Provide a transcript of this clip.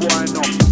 why not?